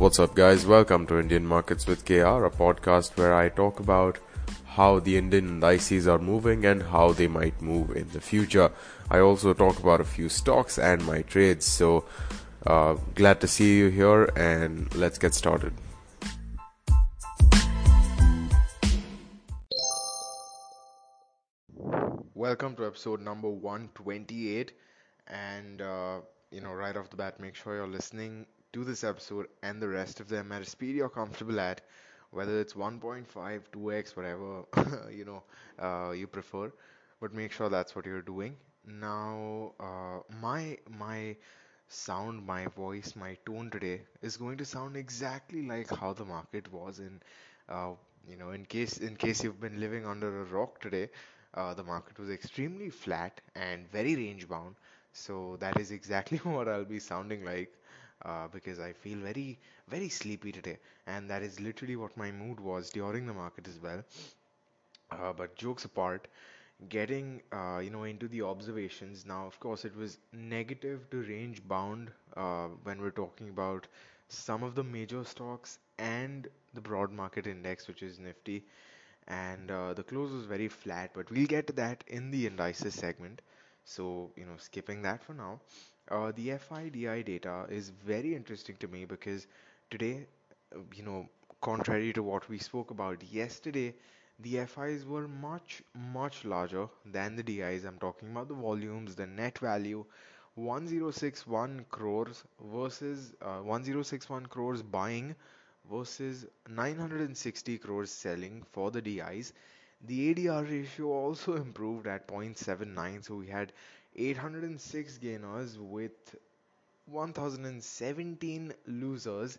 What's up, guys? Welcome to Indian Markets with KR, a podcast where I talk about how the Indian indices are moving and how they might move in the future. I also talk about a few stocks and my trades. So, uh, glad to see you here, and let's get started. Welcome to episode number 128. And, uh, you know, right off the bat, make sure you're listening to this episode and the rest of them at a speed you're comfortable at, whether it's 1.5, 2x, whatever you know uh, you prefer, but make sure that's what you're doing. Now, uh, my my sound, my voice, my tone today is going to sound exactly like how the market was in, uh, you know, in case in case you've been living under a rock today, uh, the market was extremely flat and very range bound. So that is exactly what I'll be sounding like uh, because I feel very, very sleepy today. And that is literally what my mood was during the market as well. Uh, but jokes apart, getting uh, you know into the observations now, of course, it was negative to range bound uh, when we're talking about some of the major stocks and the broad market index, which is Nifty. And uh, the close was very flat, but we'll get to that in the indices segment. So, you know, skipping that for now. Uh, the FIDI data is very interesting to me because today, uh, you know, contrary to what we spoke about yesterday, the FIs were much, much larger than the DIs. I'm talking about the volumes, the net value, 1061 crores versus uh, 1061 crores buying versus 960 crores selling for the DIs. The ADR ratio also improved at 0.79, so we had 806 gainers with 1017 losers.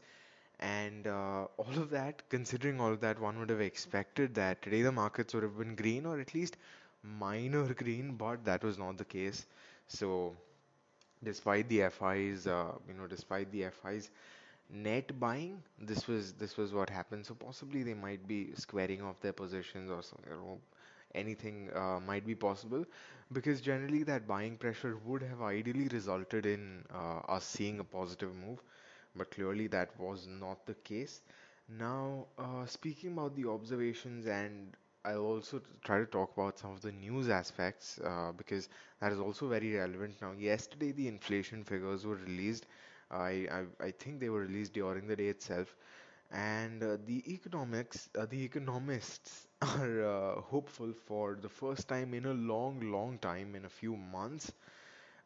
And uh, all of that considering all of that one would have expected that today the markets would have been green or at least minor green but that was not the case. So despite the FIs uh, you know despite the FIs net buying this was this was what happened. So possibly they might be squaring off their positions or so you know anything uh, might be possible. Because generally that buying pressure would have ideally resulted in uh, us seeing a positive move. But clearly that was not the case. Now uh, speaking about the observations and I'll also try to talk about some of the news aspects uh, because that is also very relevant. Now yesterday the inflation figures were released. I, I, I think they were released during the day itself. And uh, the economics uh, the economists are uh, hopeful for the first time in a long long time in a few months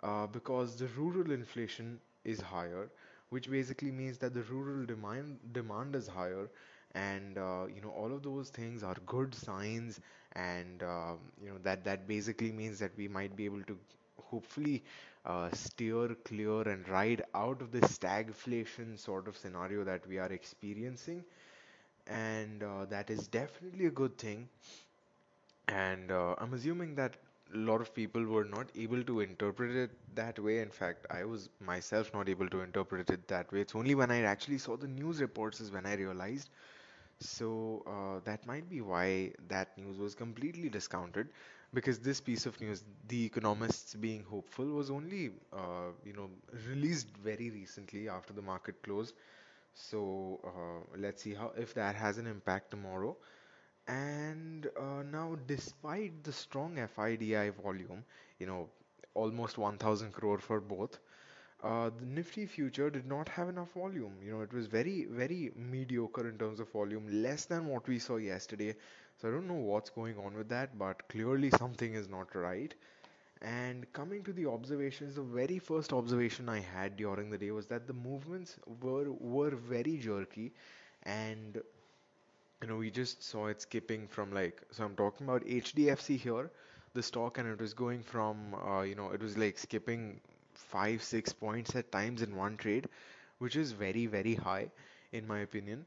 uh, because the rural inflation is higher which basically means that the rural demand demand is higher and uh, you know all of those things are good signs and um, you know that that basically means that we might be able to hopefully uh, steer clear and ride out of this stagflation sort of scenario that we are experiencing and uh, that is definitely a good thing and uh, I'm assuming that a lot of people were not able to interpret it that way. In fact, I was myself not able to interpret it that way. It's only when I actually saw the news reports is when I realized. So uh, that might be why that news was completely discounted, because this piece of news, The Economists being hopeful, was only uh, you know released very recently after the market closed. So uh, let's see how if that has an impact tomorrow. And uh, now, despite the strong FIDI volume, you know, almost 1000 crore for both, uh, the Nifty future did not have enough volume. You know, it was very, very mediocre in terms of volume, less than what we saw yesterday. So I don't know what's going on with that, but clearly something is not right. And coming to the observations, the very first observation I had during the day was that the movements were were very jerky, and you know, we just saw it skipping from like, so I'm talking about HDFC here, the stock, and it was going from, uh, you know, it was like skipping five, six points at times in one trade, which is very, very high in my opinion.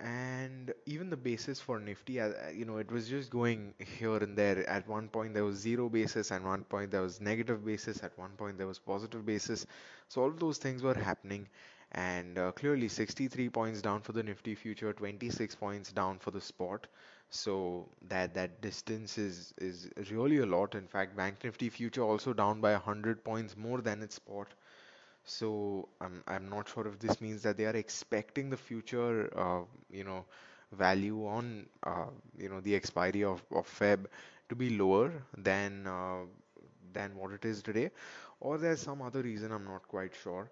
And even the basis for Nifty, you know, it was just going here and there. At one point there was zero basis, at one point there was negative basis, at one point there was positive basis. So all those things were happening and uh, clearly 63 points down for the Nifty future, 26 points down for the spot. So that that distance is is really a lot. In fact, Bank Nifty future also down by 100 points more than its spot. So I'm I'm not sure if this means that they are expecting the future, uh, you know, value on, uh, you know, the expiry of, of Feb to be lower than uh, than what it is today, or there's some other reason I'm not quite sure.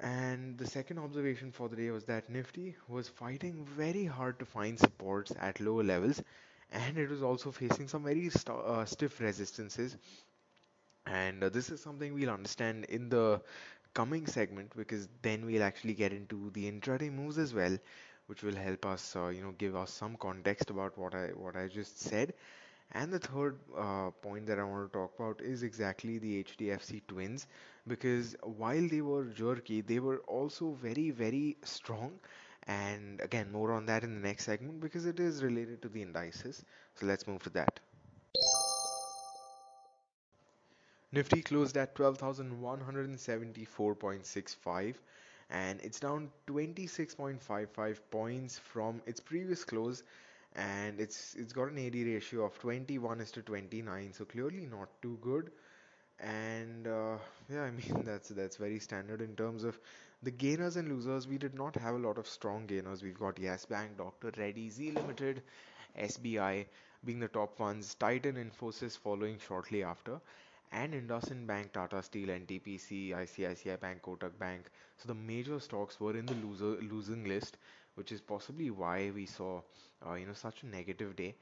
And the second observation for the day was that Nifty was fighting very hard to find supports at lower levels, and it was also facing some very st uh, stiff resistances. And uh, this is something we'll understand in the coming segment because then we'll actually get into the intraday moves as well, which will help us, uh, you know, give us some context about what I what I just said. And the third uh, point that I want to talk about is exactly the HDFC Twins because while they were jerky, they were also very, very strong. And again, more on that in the next segment because it is related to the indices. So let's move to that. Nifty closed at 12,174.65 and it's down 26.55 points from its previous close and it's it's got an AD ratio of 21 is to 29 so clearly not too good and uh, yeah I mean that's that's very standard in terms of the gainers and losers we did not have a lot of strong gainers we've got Yes Bank Dr. Reddy Zee Limited SBI being the top ones Titan Infosys following shortly after and IndusInd Bank, Tata Steel, NTPC, ICICI Bank, Kotak Bank. So the major stocks were in the loser losing list, which is possibly why we saw, uh, you know, such a negative day.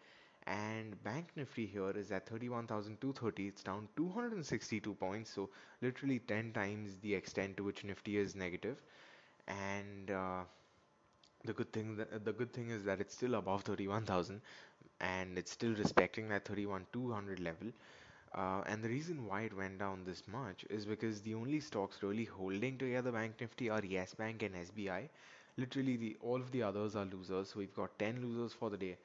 And Bank Nifty here is at 31,230. It's down 262 points, so literally 10 times the extent to which Nifty is negative. And uh, the good thing that, the good thing is that it's still above 31,000 and it's still respecting that 31,200 level. Uh, and the reason why it went down this much is because the only stocks really holding together Bank Nifty are Yes Bank and SBI. Literally, the all of the others are losers. So we've got 10 losers for the day,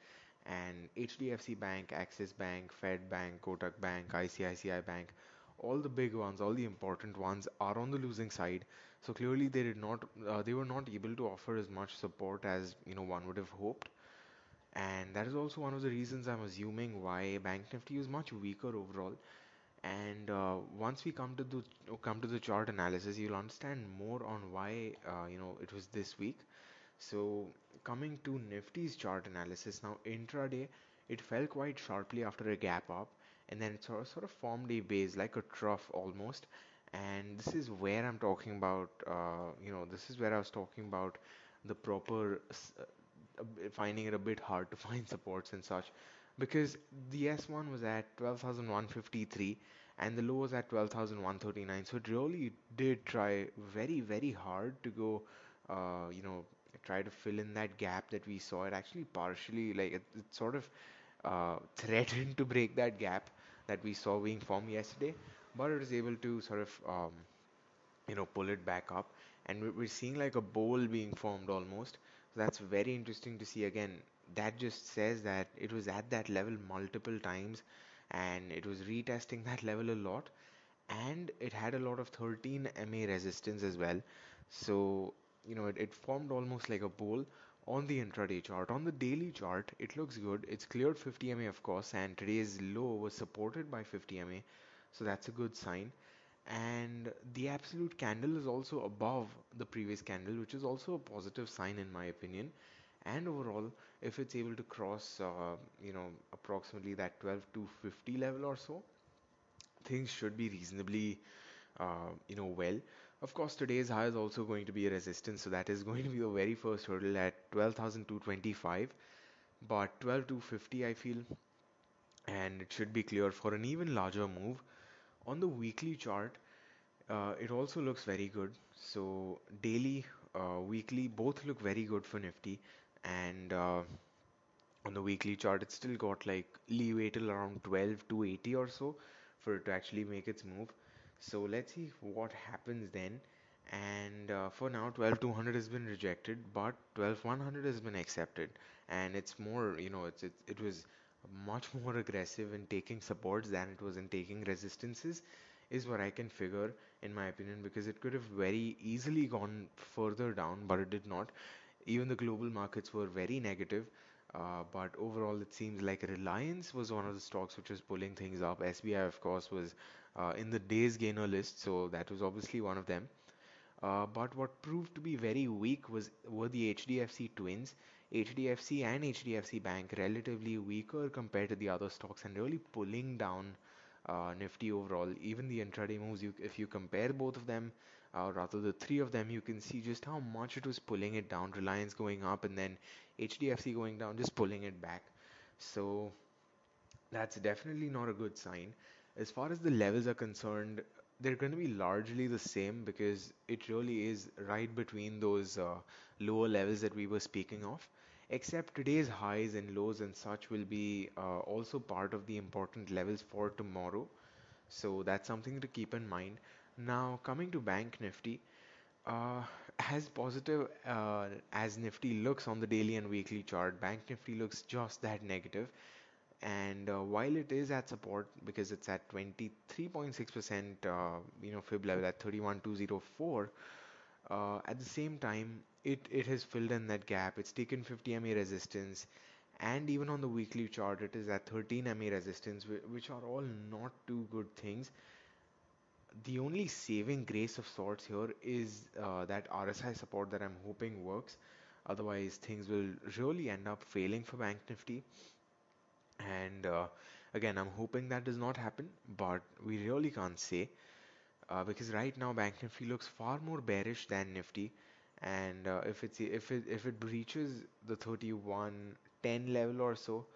and HDFC Bank, Axis Bank, Fed Bank, Kotak Bank, ICICI Bank, all the big ones, all the important ones are on the losing side. So clearly, they did not, uh, they were not able to offer as much support as you know one would have hoped. And that is also one of the reasons I'm assuming why Bank Nifty is much weaker overall. And uh, once we come to the come to the chart analysis, you'll understand more on why uh, you know it was this weak. So coming to Nifty's chart analysis now, intraday it fell quite sharply after a gap up, and then it sort of, sort of formed a base like a trough almost. And this is where I'm talking about, uh, you know, this is where I was talking about the proper finding it a bit hard to find supports and such. Because the S1 was at 12,153 and the low was at 12,139 so it really did try very very hard to go uh, you know try to fill in that gap that we saw. It actually partially like it, it sort of uh, threatened to break that gap that we saw being formed yesterday. But it was able to sort of um, you know pull it back up. And we- we're seeing like a bowl being formed almost that's very interesting to see again. That just says that it was at that level multiple times and it was retesting that level a lot and it had a lot of 13 MA resistance as well. So you know it, it formed almost like a bowl on the intraday chart. On the daily chart it looks good. It's cleared 50 MA of course and today's low was supported by 50 MA so that's a good sign and the absolute candle is also above the previous candle which is also a positive sign in my opinion. And overall if it's able to cross uh, you know approximately that 12 to 50 level or so things should be reasonably uh, you know well. Of course today's high is also going to be a resistance so that is going to be the very first hurdle at 12,225 but 12,250 I feel and it should be clear for an even larger move on the weekly chart uh, it also looks very good. So daily, uh, weekly, both look very good for Nifty. And uh, on the weekly chart, it's still got like leeway till around 12 to 80 or so for it to actually make its move. So let's see what happens then. And uh, for now, 12200 has been rejected, but 12100 has been accepted. And it's more, you know, it's it, it was much more aggressive in taking supports than it was in taking resistances is what I can figure in my opinion because it could have very easily gone further down but it did not even the global markets were very negative uh, but overall it seems like Reliance was one of the stocks which was pulling things up SBI of course was uh, in the days gainer list so that was obviously one of them Uh, but what proved to be very weak was were the HDFC twins. HDFC and HDFC Bank relatively weaker compared to the other stocks and really pulling down uh, Nifty overall. Even the intraday moves, you, if you compare both of them, uh, rather the three of them, you can see just how much it was pulling it down. Reliance going up and then HDFC going down, just pulling it back. So that's definitely not a good sign. As far as the levels are concerned, they're going to be largely the same because it really is right between those uh, lower levels that we were speaking of. Except today's highs and lows and such will be uh, also part of the important levels for tomorrow. So that's something to keep in mind. Now, coming to Bank Nifty, uh, as positive uh, as Nifty looks on the daily and weekly chart, Bank Nifty looks just that negative. And uh, while it is at support because it's at 23.6%, uh, you know, fib level at 31204, uh, at the same time, it, it has filled in that gap. It's taken 50 MA resistance, and even on the weekly chart, it is at 13 MA resistance, which are all not too good things. The only saving grace of sorts here is uh, that RSI support that I'm hoping works. Otherwise, things will really end up failing for Bank Nifty. And uh, again, I'm hoping that does not happen, but we really can't say uh, because right now Bank Nifty looks far more bearish than Nifty, and uh, if it's if it if it breaches the 3110 level or so,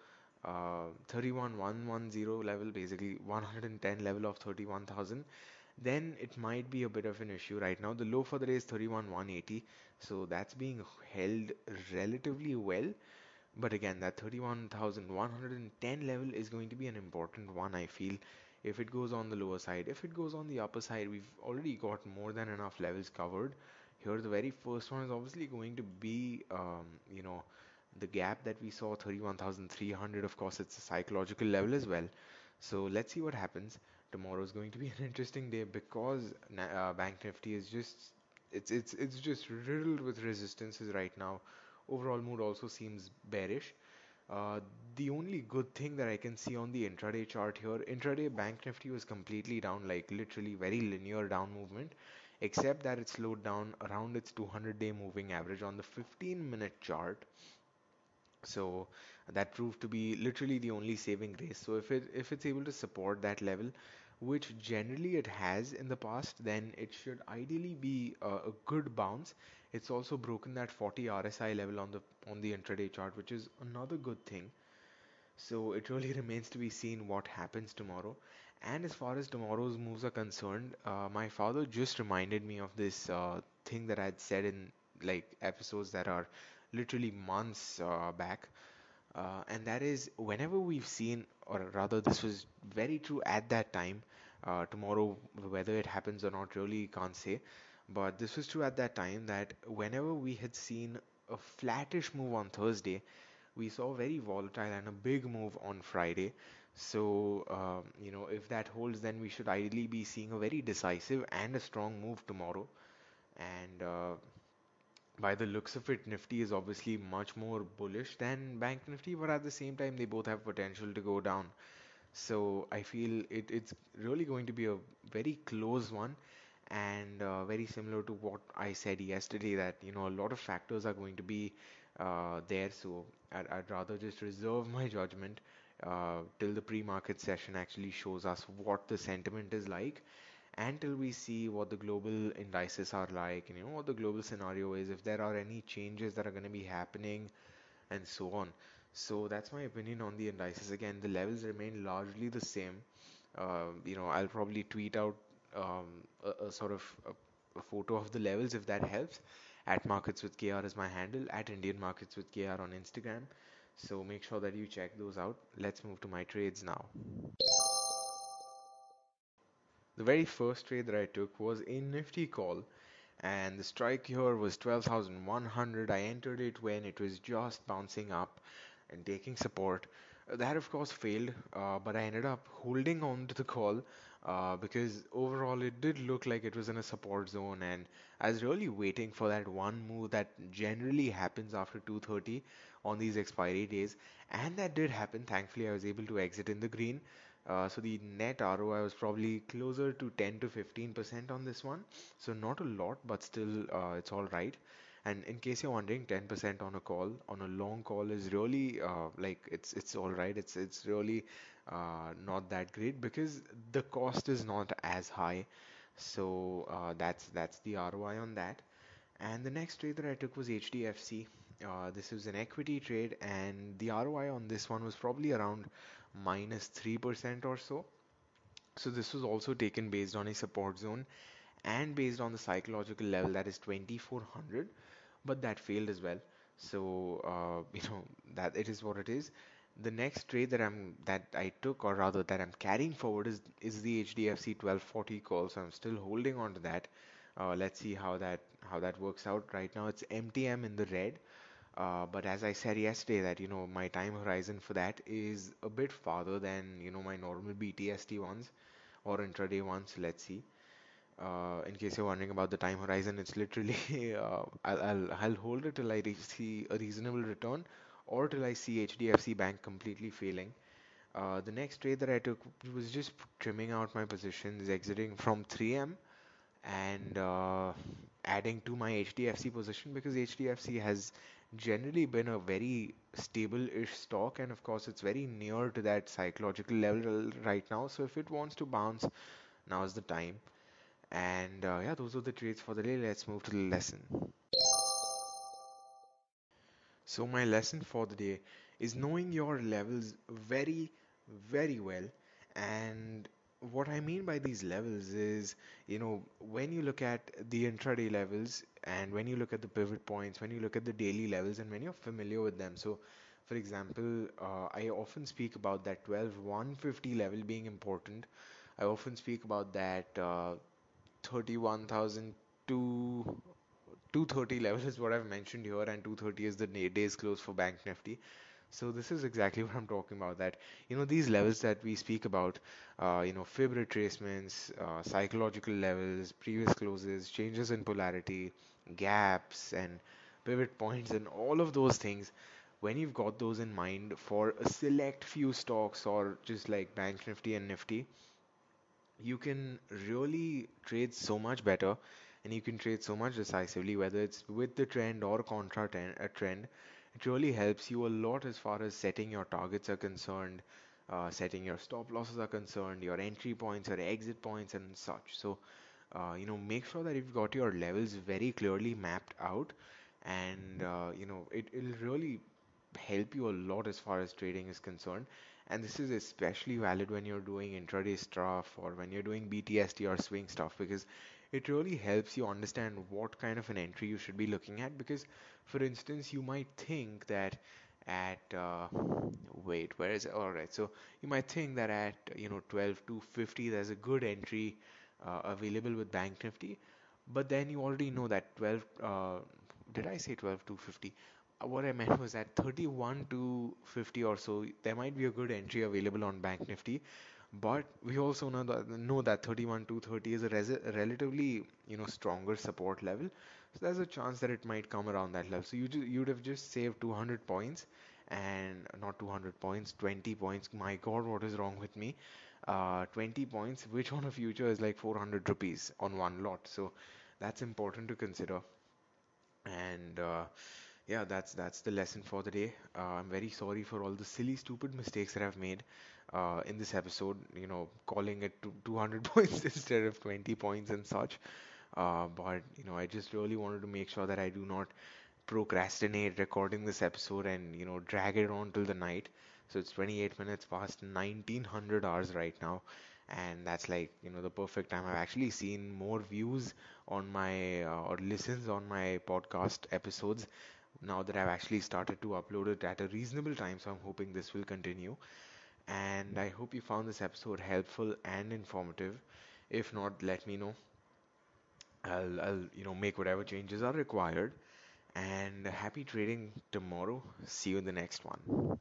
uh, 31110 level, basically 110 level of 31,000, then it might be a bit of an issue right now. The low for the day is 31180, so that's being held relatively well. But again, that 31,110 level is going to be an important one, I feel. If it goes on the lower side, if it goes on the upper side, we've already got more than enough levels covered. Here, the very first one is obviously going to be, um, you know, the gap that we saw 31,300. Of course, it's a psychological level as well. So let's see what happens. Tomorrow is going to be an interesting day because uh, Bank Nifty is just it's it's it's just riddled with resistances right now overall mood also seems bearish. Uh, the only good thing that I can see on the intraday chart here, intraday Bank Nifty was completely down, like literally very linear down movement, except that it slowed down around its 200 day moving average on the 15 minute chart. So that proved to be literally the only saving grace. So if it if it's able to support that level, which generally it has in the past, then it should ideally be a, a good bounce. It's also broken that 40 RSI level on the on the intraday chart, which is another good thing. So it really remains to be seen what happens tomorrow. And as far as tomorrow's moves are concerned, uh, my father just reminded me of this uh, thing that I'd said in like episodes that are literally months uh, back. Uh, and that is whenever we've seen, or rather, this was very true at that time. Uh, tomorrow, whether it happens or not, really can't say. But this was true at that time that whenever we had seen a flattish move on Thursday, we saw very volatile and a big move on Friday. So, um, you know, if that holds, then we should ideally be seeing a very decisive and a strong move tomorrow. And uh, by the looks of it, Nifty is obviously much more bullish than Bank Nifty, but at the same time, they both have potential to go down. So I feel it, it's really going to be a very close one and uh, very similar to what I said yesterday that you know a lot of factors are going to be uh, there. So I'd, I'd, rather just reserve my judgment uh, till the pre-market session actually shows us what the sentiment is like until we see what the global indices are like, and you know, what the global scenario is, if there are any changes that are going to be happening, and so on. So that's my opinion on the indices. Again, the levels remain largely the same. Uh, you know, I'll probably tweet out um, a, a, sort of a, a, photo of the levels if that helps. At Markets with KR is my handle. At Indian Markets with KR on Instagram. So make sure that you check those out. Let's move to my trades now. The very first trade that I took was a Nifty call and the strike here was 12,100. I entered it when it was just bouncing up and taking support. That of course failed, uh, but I ended up holding on to the call uh, because overall it did look like it was in a support zone and I was really waiting for that one move that generally happens after 2:30 on these expiry days and that did happen. Thankfully I was able to exit in the green Uh, so the net ROI was probably closer to 10 to 15% on this one. So not a lot, but still uh, it's all right. And in case you're wondering, 10% on a call, on a long call is really uh, like it's it's all right. It's it's really uh, not that great because the cost is not as high. So uh, that's that's the ROI on that. And the next trade that I took was HDFC. Uh, this was an equity trade, and the ROI on this one was probably around minus 3% or so. So this was also taken based on a support zone and based on the psychological level that is 2400, but that failed as well. So uh, you know that it is what it is. The next trade that I'm that I took, or rather that I'm carrying forward, is is the HDFC 1240 call. So I'm still holding on to that. Uh, let's see how that how that works out. Right now it's MTM in the red. Uh, but as I said yesterday, that you know my time horizon for that is a bit farther than you know my normal BTST ones or intraday ones. Let's see. Uh, in case you're wondering about the time horizon, it's literally uh, I'll, I'll I'll hold it till I re see a reasonable return, or till I see HDFC Bank completely failing. Uh, the next trade that I took was just trimming out my positions, exiting from 3M and uh, adding to my HDFC position because HDFC has generally been a very stable-ish stock, and of course, it's very near to that psychological level right now. So if it wants to bounce, now is the time. And uh, yeah, those are the trades for the day. Let's move to the lesson. So my lesson for the day is knowing your levels very, very well. And what I mean by these levels is, you know, when you look at the intraday levels and when you look at the pivot points, when you look at the daily levels and when you're familiar with them. So, for example, uh, I often speak about that 12 150 level being important. I often speak about that uh, 31,000 to 230 level is what I've mentioned here, and 230 is the day's close for Bank Nifty. So this is exactly what I'm talking about. That you know these levels that we speak about, uh, you know fib retracements, uh, psychological levels, previous closes, changes in polarity, gaps, and pivot points, and all of those things. When you've got those in mind for a select few stocks or just like Bank Nifty and Nifty, you can really trade so much better and you can trade so much decisively, whether it's with the trend or contra ten- a trend. It really helps you a lot as far as setting your targets are concerned, uh, setting your stop losses are concerned, your entry points, or exit points, and such. So, uh, you know, make sure that you've got your levels very clearly mapped out, and uh, you know, it, it'll really help you a lot as far as trading is concerned. And this is especially valid when you're doing intraday stuff or when you're doing BTST or swing stuff because it really helps you understand what kind of an entry you should be looking at. Because, for instance, you might think that at uh, wait, where is it? All right, so you might think that at you know 12 to 50 there's a good entry uh, available with Bank Nifty, but then you already know that 12. Uh, did I say 12 to 50? What I meant was at 31 to 50 or so, there might be a good entry available on Bank Nifty, but we also know that know that 31 to 30 is a, res relatively you know stronger support level, so there's a chance that it might come around that level. So you ju you'd have just saved 200 points, and not 200 points, 20 points. My God, what is wrong with me? Uh, 20 points, which on a future is like 400 rupees on one lot. So that's important to consider. And uh, yeah, that's that's the lesson for the day. Uh, I'm very sorry for all the silly, stupid mistakes that I've made uh, in this episode. You know, calling it 200 points instead of 20 points and such. Uh, but you know, I just really wanted to make sure that I do not procrastinate recording this episode and you know drag it on till the night. So it's 28 minutes past 1900 hours right now, and that's like you know the perfect time. I've actually seen more views on my uh, or listens on my podcast episodes now that I've actually started to upload it at a reasonable time. So I'm hoping this will continue, and I hope you found this episode helpful and informative. If not, let me know. I'll, I'll you know make whatever changes are required and happy trading tomorrow. See you in the next one.